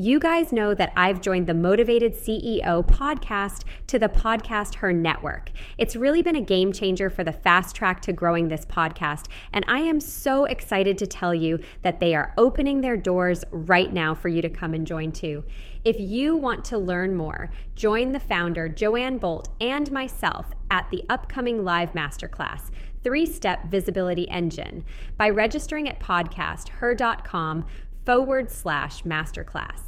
You guys know that I've joined the Motivated CEO podcast to the Podcast Her Network. It's really been a game changer for the fast track to growing this podcast, and I am so excited to tell you that they are opening their doors right now for you to come and join too. If you want to learn more, join the founder, Joanne Bolt, and myself at the upcoming live masterclass three step visibility engine by registering at podcasther.com forward slash masterclass.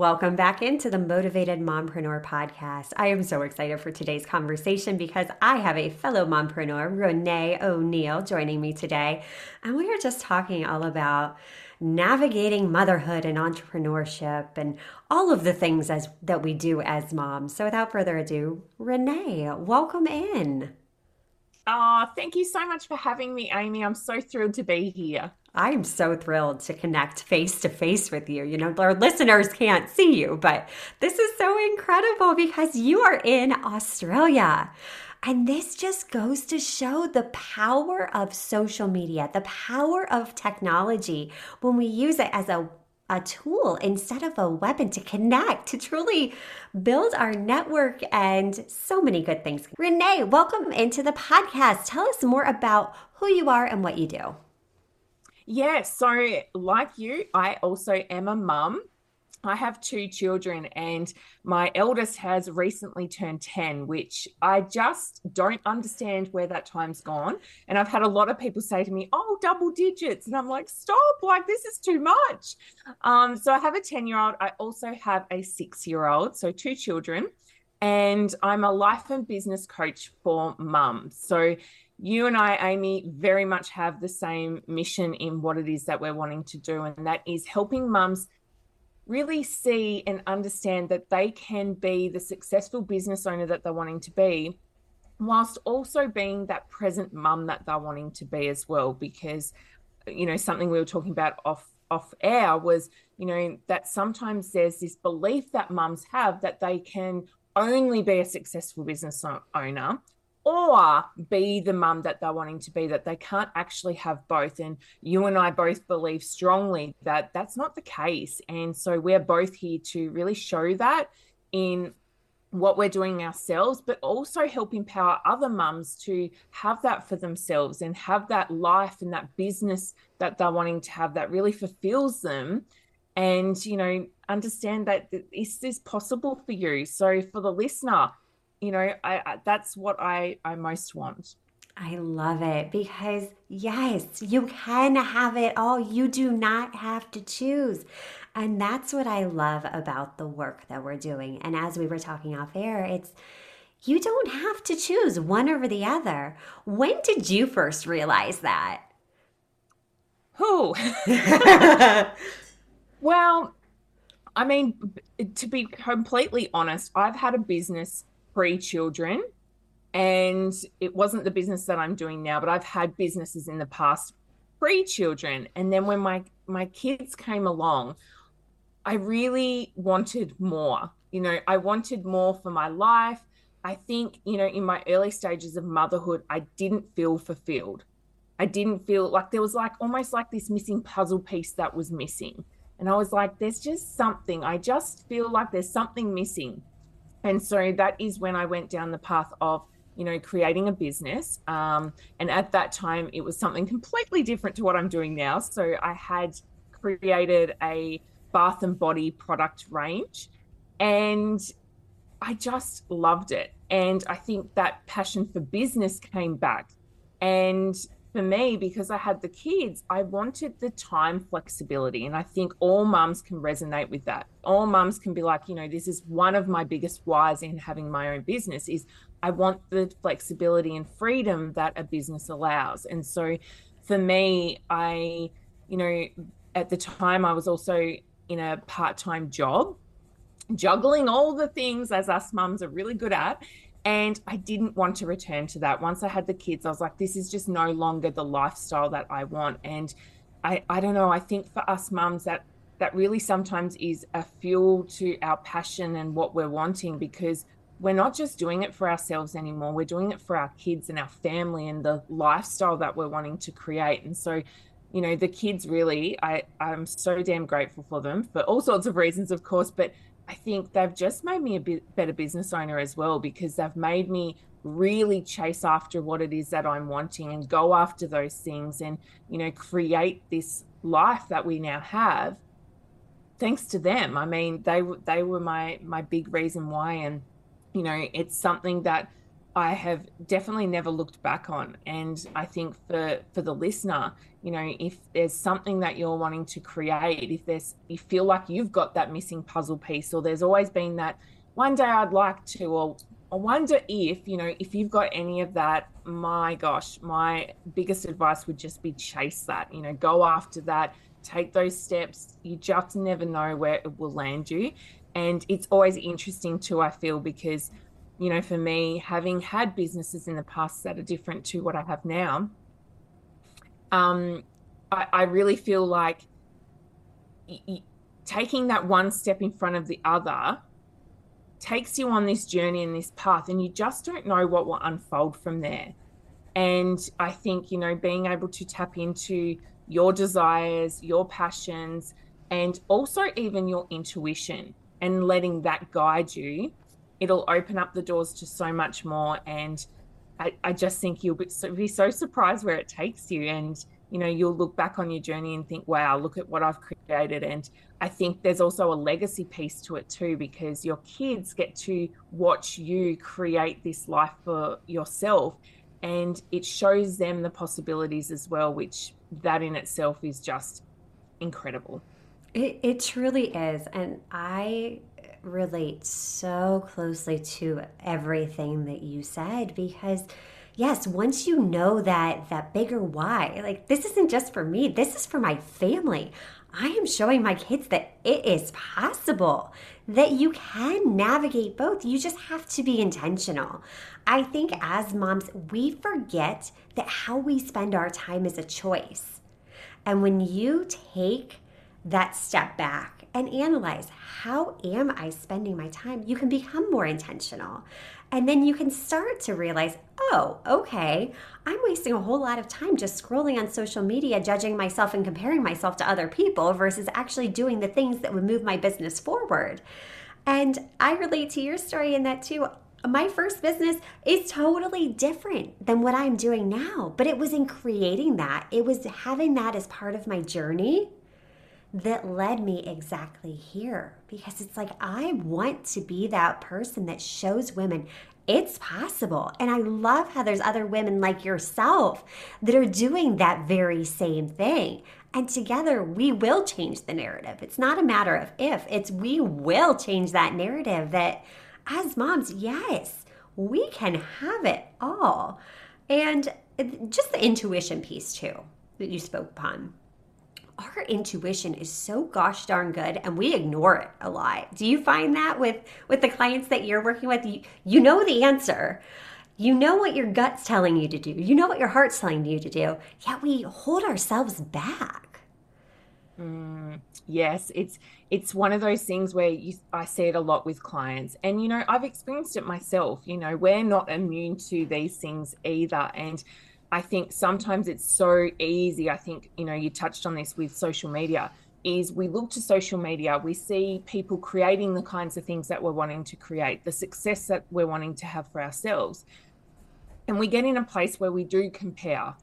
Welcome back into the Motivated Mompreneur podcast. I am so excited for today's conversation because I have a fellow mompreneur, Renae O'Neill, joining me today. And we are just talking all about navigating motherhood and entrepreneurship and all of the things as that we do as moms. So without further ado, Renae, welcome in. Oh, thank you so much for having me, Amy. I'm so thrilled to be here. I'm so thrilled to connect face to face with you. You know, our listeners can't see you, but this is so incredible because you are in Australia. And this just goes to show the power of social media, the power of technology when we use it as a, a tool instead of a weapon to connect, to truly build our network and so many good things. Renae, welcome into the podcast. Tell us more about who you are and what you do. Yeah, so like you, I also am a mum. I have two children, and my eldest has recently turned 10, which I just don't understand where that time's gone. And I've had a lot of people say to me, Oh, double digits. And I'm like, Stop, like, this is too much. Um, so I have a 10 year old. I also have a six year old, so two children. And I'm a life and business coach for mums. So you and I, Amy, very much have the same mission in what it is that we're wanting to do, and that is helping mums really see and understand that they can be the successful business owner that they're wanting to be, whilst also being that present mum that they're wanting to be as well. Because, you know, something we were talking about off off air was, you know, that sometimes there's this belief that mums have that they can only be a successful business owner or be the mum that they're wanting to be that they can't actually have both. And you and i both believe strongly that that's not the case. And so we're both here to really show that in what we're doing ourselves but also help empower other mums to have that for themselves and have that life and that business that they're wanting to have that really fulfills them. And you know understand that this is possible for you. So for the listener you know, I, I that's what I I most want. I love it because yes, you can have it all. You do not have to choose. And that's what I love about the work that we're doing. And as we were talking off air, it's you don't have to choose one over the other. When did you first realize that? Who? well, I mean, to be completely honest, I've had a business pre children. And it wasn't the business that I'm doing now, but I've had businesses in the past pre children. And then when my, my kids came along, I really wanted more. You know, I wanted more for my life. I think, you know, in my early stages of motherhood, I didn't feel fulfilled. I didn't feel like there was like almost like this missing puzzle piece that was missing. And I was like, there's just something. I just feel like there's something missing and so that is when I went down the path of you know creating a business. Um, and at that time it was something completely different to what i'm doing now. So i had created a bath and body product range and i just loved it. And i think that passion for business came back. And for me, because I had the kids, I wanted the time flexibility. And I think all mums can resonate with that. All mums can be like, you know, this is one of my biggest whys in having my own business is I want the flexibility and freedom that a business allows. And so for me, I, you know, at the time I was also in a part-time job juggling all the things as us mums are really good at. And I didn't want to return to that. Once I had the kids, I was like, this is just no longer the lifestyle that I want. And I, I don't know, I think for us mums that that really sometimes is a fuel to our passion and what we're wanting because we're not just doing it for ourselves anymore. We're doing it for our kids and our family and the lifestyle that we're wanting to create. And so, you know, the kids really, I, I'm so damn grateful for them for all sorts of reasons, of course, but I think they've just made me a bit better business owner as well because they've made me really chase after what it is that I'm wanting and go after those things and, you know, create this life that we now have thanks to them. I mean, they they were my my big reason why and you know, it's something that I have definitely never looked back on. And I think for for the listener, you know, if there's something that you're wanting to create, if there's you feel like you've got that missing puzzle piece, or there's always been that one day I'd like to, or I wonder if, you know, if you've got any of that, my gosh, my biggest advice would just be chase that, you know, go after that, take those steps. You just never know where it will land you. And it's always interesting too, I feel, because you know, for me, having had businesses in the past that are different to what I have now, um, I, I really feel like y- taking that one step in front of the other takes you on this journey and this path, and you just don't know what will unfold from there. And I think, you know, being able to tap into your desires, your passions, and also even your intuition and letting that guide you it'll open up the doors to so much more. And I, I just think you'll be so, be so surprised where it takes you. And, you know, you'll look back on your journey and think, wow, look at what I've created. And I think there's also a legacy piece to it too, because your kids get to watch you create this life for yourself. And it shows them the possibilities as well, which that in itself is just incredible. It, it truly is. And I relate so closely to everything that you said because yes once you know that that bigger why like this isn't just for me this is for my family. I am showing my kids that it is possible that you can navigate both. You just have to be intentional. I think as moms we forget that how we spend our time is a choice. And when you take that step back and analyze how am I spending my time? You can become more intentional. And then you can start to realize, oh, okay, I'm wasting a whole lot of time just scrolling on social media, judging myself and comparing myself to other people versus actually doing the things that would move my business forward. And I relate to your story in that too. My first business is totally different than what I'm doing now, but it was in creating that. It was having that as part of my journey that led me exactly here because it's like I want to be that person that shows women it's possible. And I love how there's other women like yourself that are doing that very same thing. And together we will change the narrative. It's not a matter of if, it's we will change that narrative that as moms, yes, we can have it all. And uh, just the intuition piece too that you spoke upon our intuition is so gosh darn good and we ignore it a lot. Do you find that with with the clients that you're working with you, you know the answer. You know what your gut's telling you to do. You know what your heart's telling you to do. Yet we hold ourselves back. Mm, yes, it's it's one of those things where you, I see it a lot with clients, and you know I've experienced it myself. You know we're not immune to these things either, and I think sometimes it's so easy. I think, you know, you touched on this with social media, is we look to social media, we see people creating the kinds of things that we're wanting to create, the success that we're wanting to have for ourselves. And we get in a place where we do compare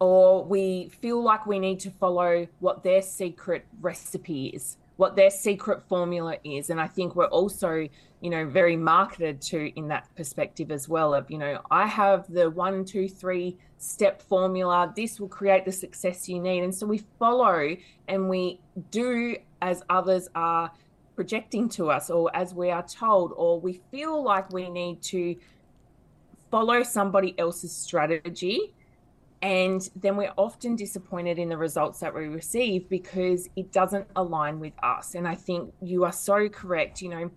or we feel like we need to follow what their secret recipe is what their secret formula is. And I think we're also, you know, very marketed to in that perspective as well of, you know, I have the one, two, three step formula. This will create the success you need. And so we follow and we do as others are projecting to us or as we are told, or we feel like we need to follow somebody else's strategy and then we're often disappointed in the results that we receive because it doesn't align with us. And I think you are so correct. You know,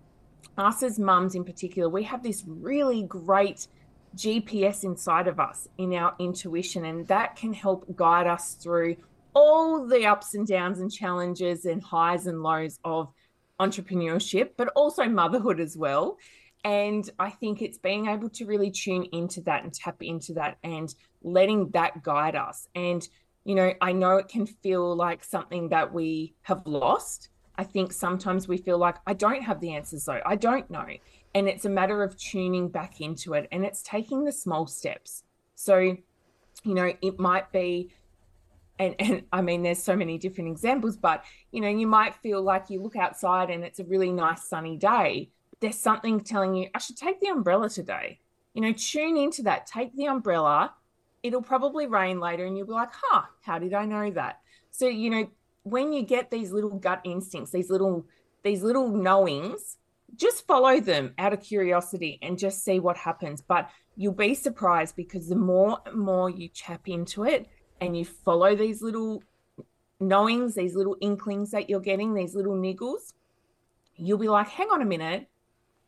us as mums in particular, we have this really great GPS inside of us in our intuition, and that can help guide us through all the ups and downs and challenges and highs and lows of entrepreneurship, but also motherhood as well. And I think it's being able to really tune into that and tap into that and letting that guide us. And, you know, I know it can feel like something that we have lost. I think sometimes we feel like I don't have the answers, though. I don't know. And it's a matter of tuning back into it and it's taking the small steps. So, you know, it might be and, and I mean, there's so many different examples, but you know, you might feel like you look outside and it's a really nice sunny day. There's something telling you, I should take the umbrella today. You know, tune into that, take the umbrella. It'll probably rain later, and you'll be like, huh, how did I know that? So, you know, when you get these little gut instincts, these little, these little knowings, just follow them out of curiosity and just see what happens. But you'll be surprised because the more and more you tap into it, and you follow these little knowings, these little inklings that you're getting, these little niggles, you'll be like, hang on a minute,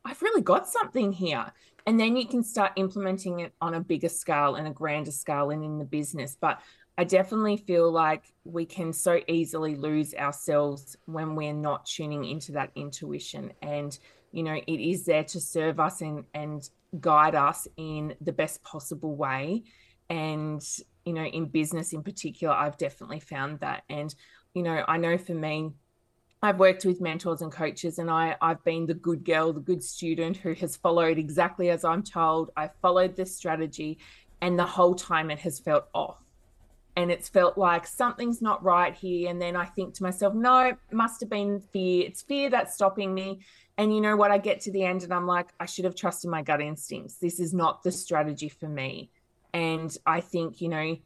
I've really got something here. And then you can start implementing it on a bigger scale and a grander scale and in the business. But I definitely feel like we can so easily lose ourselves when we're not tuning into that intuition. And, you know, it is there to serve us and, and guide us in the best possible way. And you know, in business in particular, I've definitely found that. And, you know, I know for me, I've worked with mentors and coaches, and I, I've been the good girl, the good student who has followed exactly as I'm told. I followed this strategy, and the whole time it has felt off. And it's felt like something's not right here. And then I think to myself, no, it must have been fear. It's fear that's stopping me. And you know what? I get to the end and I'm like, I should have trusted my gut instincts. This is not the strategy for me. And I think, you know,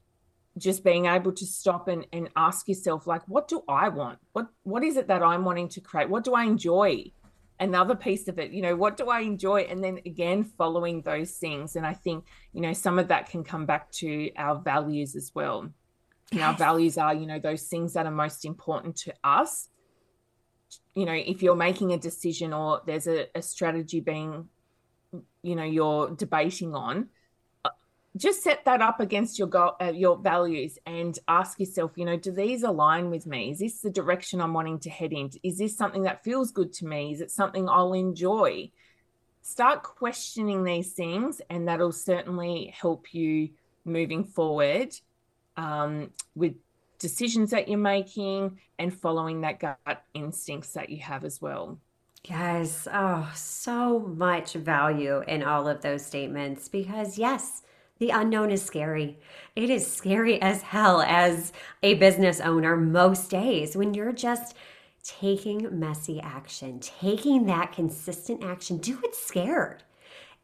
just being able to stop and, and ask yourself, like, what do I want? What what is it that I'm wanting to create? What do I enjoy? Another piece of it, you know, what do I enjoy? And then again, following those things. And I think, you know, some of that can come back to our values as well. And our values are, you know, those things that are most important to us. You know, if you're making a decision or there's a, a strategy being, you know, you're debating on, just set that up against your goal, uh, your values, and ask yourself, you know, do these align with me? Is this the direction I'm wanting to head in? Is this something that feels good to me? Is it something I'll enjoy? Start questioning these things, and that'll certainly help you moving forward um, with decisions that you're making and following that gut instincts that you have as well. Yes. Oh, so much value in all of those statements because, yes, the unknown is scary. It is scary as hell as a business owner most days when you're just taking messy action, taking that consistent action. Do it scared.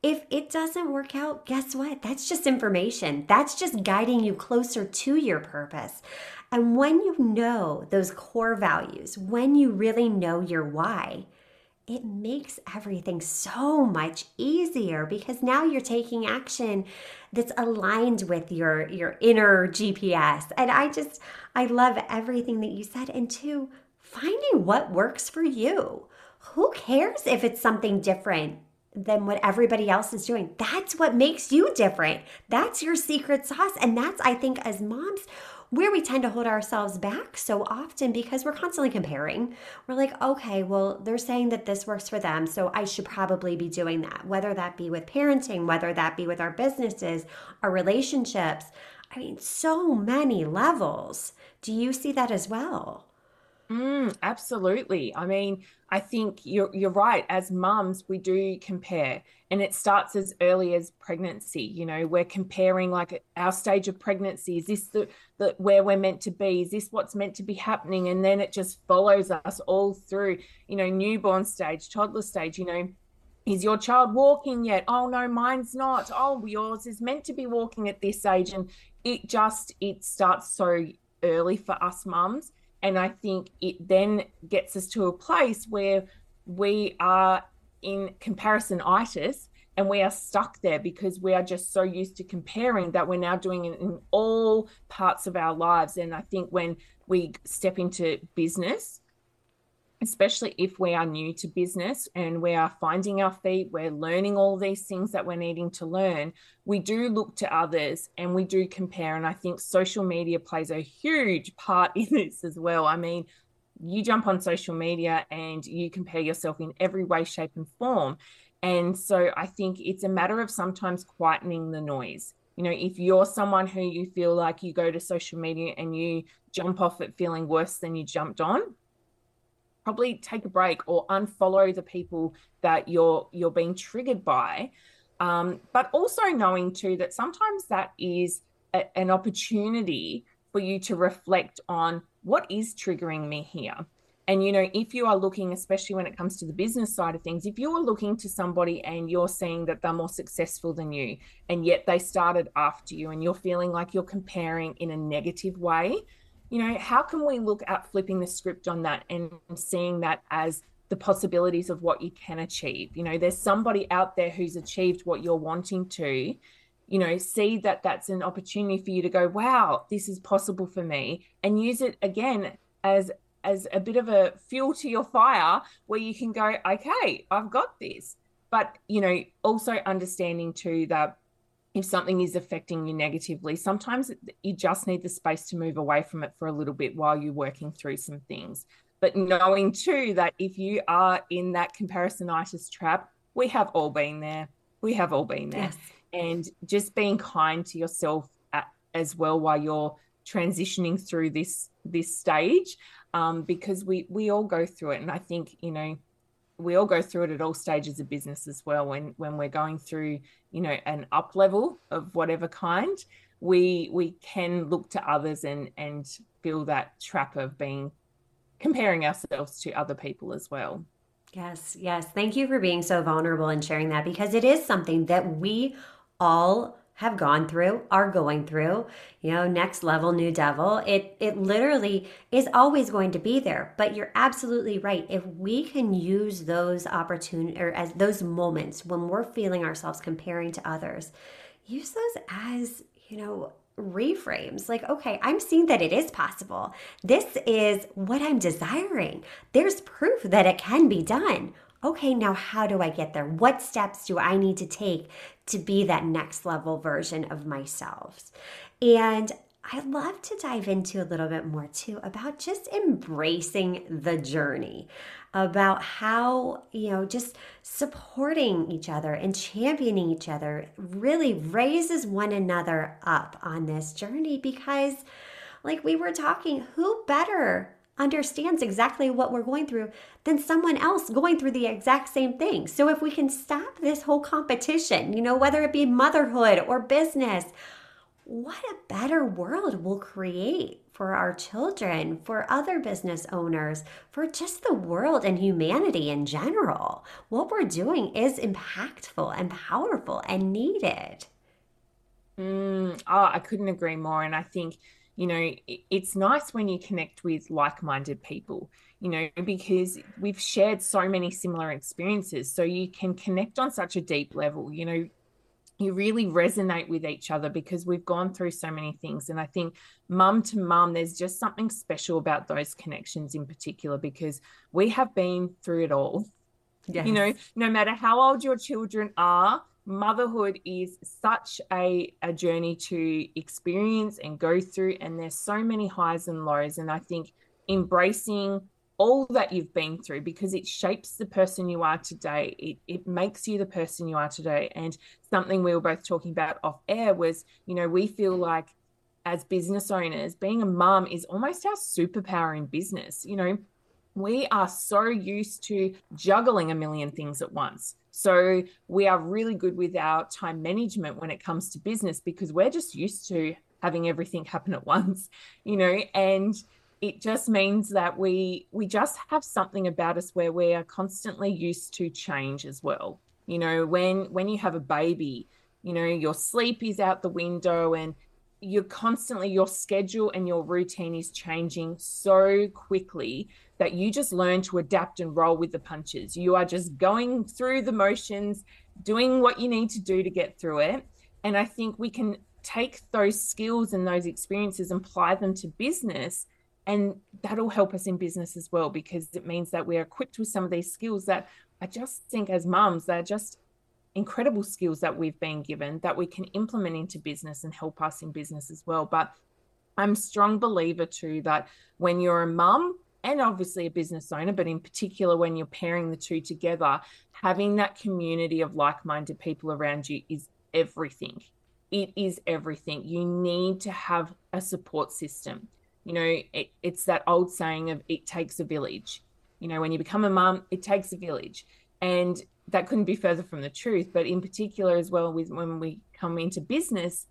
If it doesn't work out, guess what? That's just information. That's just guiding you closer to your purpose. And when you know those core values, when you really know your why, it makes everything so much easier because now you're taking action that's aligned with your your inner GPS. And I just I love everything that you said and two finding what works for you. Who cares if it's something different than what everybody else is doing? That's what makes you different. That's your secret sauce and that's I think as moms where we tend to hold ourselves back so often because we're constantly comparing. We're like, okay, well, they're saying that this works for them, so I should probably be doing that, whether that be with parenting, whether that be with our businesses, our relationships. I mean, so many levels. Do you see that as well? Mm, absolutely. I mean, I think you're you're right. As mums, we do compare, and it starts as early as pregnancy. You know, we're comparing like our stage of pregnancy. Is this the, the where we're meant to be? Is this what's meant to be happening? And then it just follows us all through. You know, newborn stage, toddler stage. You know, is your child walking yet? Oh no, mine's not. Oh, yours is meant to be walking at this age, and it just it starts so early for us mums and I think it then gets us to a place where we are in comparisonitis and we are stuck there because we are just so used to comparing that we're now doing it in all parts of our lives. And I think when we step into business, especially if we are new to business and we are finding our feet, we're learning all these things that we're needing to learn, we do look to others and we do compare. And I think social media plays a huge part in this as well. I mean, you jump on social media and you compare yourself in every way, shape, and form. And so I think it's a matter of sometimes quietening the noise. You know, if you're someone who you feel like you go to social media and you jump off it feeling worse than you jumped on, probably take a break or unfollow the people that you're you're being triggered by. Um, but also knowing too that sometimes that is a, an opportunity for you to reflect on what is triggering me here. And you know if you are looking especially when it comes to the business side of things if you are looking to somebody and you're seeing that they're more successful than you and yet they started after you and you're feeling like you're comparing in a negative way you know, how can we look at flipping the script on that and seeing that as the possibilities of what you can achieve? You know, there's somebody out there who's achieved what you're wanting to, you know, see that that's an opportunity for you to go, wow, this is possible for me, and use it again as as a bit of a fuel to your fire where you can go, okay, I've got this. But, you know, also understanding too that if something is affecting you negatively, sometimes you just need the space to move away from it for a little bit while you're working through some things. But knowing too that if you are in that comparisonitis trap, we have all been there. We have all been there. Yes. And just being kind to yourself as well while you're transitioning through this this stage, um, because we we all go through it. And I think you know we all go through it at all stages of business as well. When when we're going through you know an up level of whatever kind we we can look to others and and feel that trap of being comparing ourselves to other people as well. Yes yes. Thank you for being so vulnerable and sharing that because it is something that we all have gone through, are going through, you know, next level new devil. It it literally is always going to be there. But you're absolutely right. If we can use those opportunities or as those moments when we're feeling ourselves comparing to others, use those as, you know, reframes like okay i'm seeing that it is possible this is what i'm desiring there's proof that it can be done okay, now how do I get there? What steps do I need to take to be that next level version of myself? And I'd love to dive into a little bit more too about just embracing the journey, about how, you know, just supporting each other and championing each other really raises one another up on this journey because, like we were talking, who better understands exactly what we're going through than someone else going through the exact same thing. So if we can stop this whole competition, you know, whether it be motherhood or business, what a better world we'll create for our children, for other business owners, for just the world and humanity in general. What we're doing is impactful and powerful and needed. Mm, oh, I couldn't agree more. And I think you know it's nice when you connect with like-minded people you know because we've shared so many similar experiences so you can connect on such a deep level you know you really resonate with each other because we've gone through so many things and i think mum to mum there's just something special about those connections in particular because we have been through it all yes. you know no matter how old your children are motherhood is such a, a journey to experience and go through and there's so many highs and lows. And i think embracing all that you've been through because it shapes the person you are today. It, it makes you the person you are today. And something we were both talking about off air was you know we feel like as business owners being a mom is almost our superpower in business. You know we are so used to juggling a million things at once so we are really good with our time management when it comes to business because we're just used to having everything happen at once, you know, and it just means that we we just have something about us where we are constantly used to change as well. You know, when when you have a baby, you know, your sleep is out the window and you're constantly your schedule and your routine is changing so quickly that you just learn to adapt and roll with the punches. You are just going through the motions, doing what you need to do to get through it. And I think we can take those skills and those experiences and apply them to business And that'll help us in business as well because it means that we're equipped with some of these skills that I just think as mums, they're just incredible skills that we've been given that we can implement into business and help us in business as well. But I'm a strong believer too that when you're a mum and obviously a business owner, but in particular when you're pairing the two together, having that community of like minded people around you is everything. It is everything. You need to have a support system. You know, it, it's that old saying of it takes a village. You know, when you become a mum, it takes a village. And that couldn't be further from the truth. But in particular, as well, with when we come into business,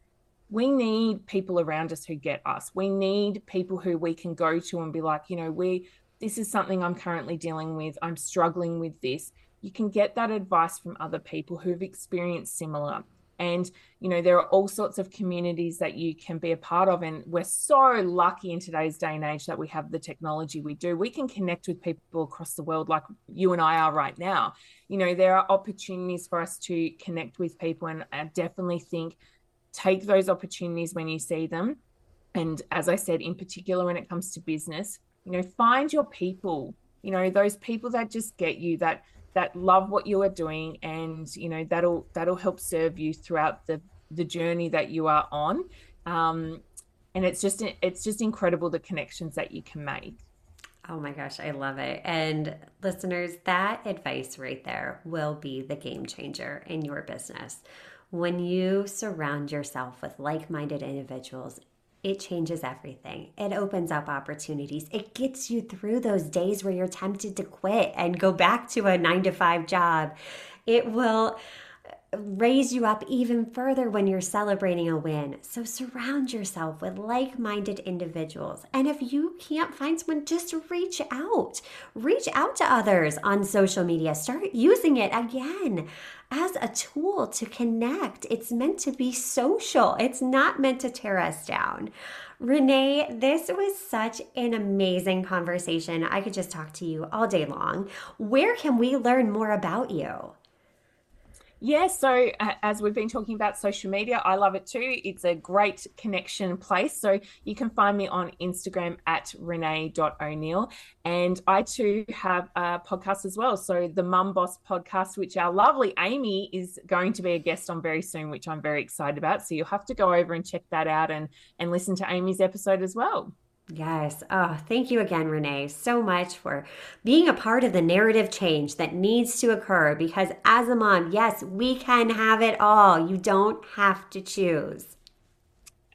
we need people around us who get us. We need people who we can go to and be like, you know, we this is something I'm currently dealing with. I'm struggling with this. You can get that advice from other people who've experienced similar. And, you know, there are all sorts of communities that you can be a part of. And we're so lucky in today's day and age that we have the technology we do. We can connect with people across the world like you and I are right now. You know, there are opportunities for us to connect with people. And I definitely think take those opportunities when you see them. And as I said, in particular, when it comes to business, you know, find your people, you know, those people that just get you, that that love what you are doing and you know that'll that'll help serve you throughout the the journey that you are on um, and it's just it's just incredible the connections that you can make Oh my gosh, I love it. And listeners, that advice right there will be the game changer in your business. When you surround yourself with like minded individuals it changes everything. It opens up opportunities. It gets you through those days where you're tempted to quit and go back to a nine to five job. It will raise you up even further when you're celebrating a win. So surround yourself with like minded individuals. And if you can't find someone, just reach out. Reach out to others on social media. Start using it again as a tool to connect. It's meant to be social, it's not meant to tear us down. Renae, this was such an amazing conversation. I could just talk to you all day long. Where can we learn more about you? Yeah, so uh, as we've been talking about social media, I love it too. It's a great connection place. So you can find me on Instagram at renae.o'neill. And I too have a podcast as well. So the Mum Boss podcast, which our lovely Amy is going to be a guest on very soon, which I'm very excited about. So you'll have to go over and check that out and, and listen to Amy's episode as well. Yes. Oh, thank you again, Renae, so much for being a part of the narrative change that needs to occur because as a mom, yes, we can have it all. You don't have to choose.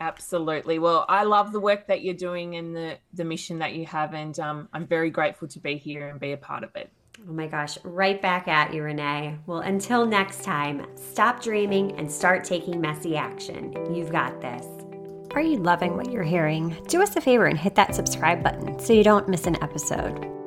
Absolutely. Well, I love the work that you're doing and the, the mission that you have, and um, I'm very grateful to be here and be a part of it. Oh my gosh, right back at you, Renae. Well, until next time, stop dreaming and start taking messy action. You've got this. Are you loving what you're hearing? Do us a favor and hit that subscribe button so you don't miss an episode.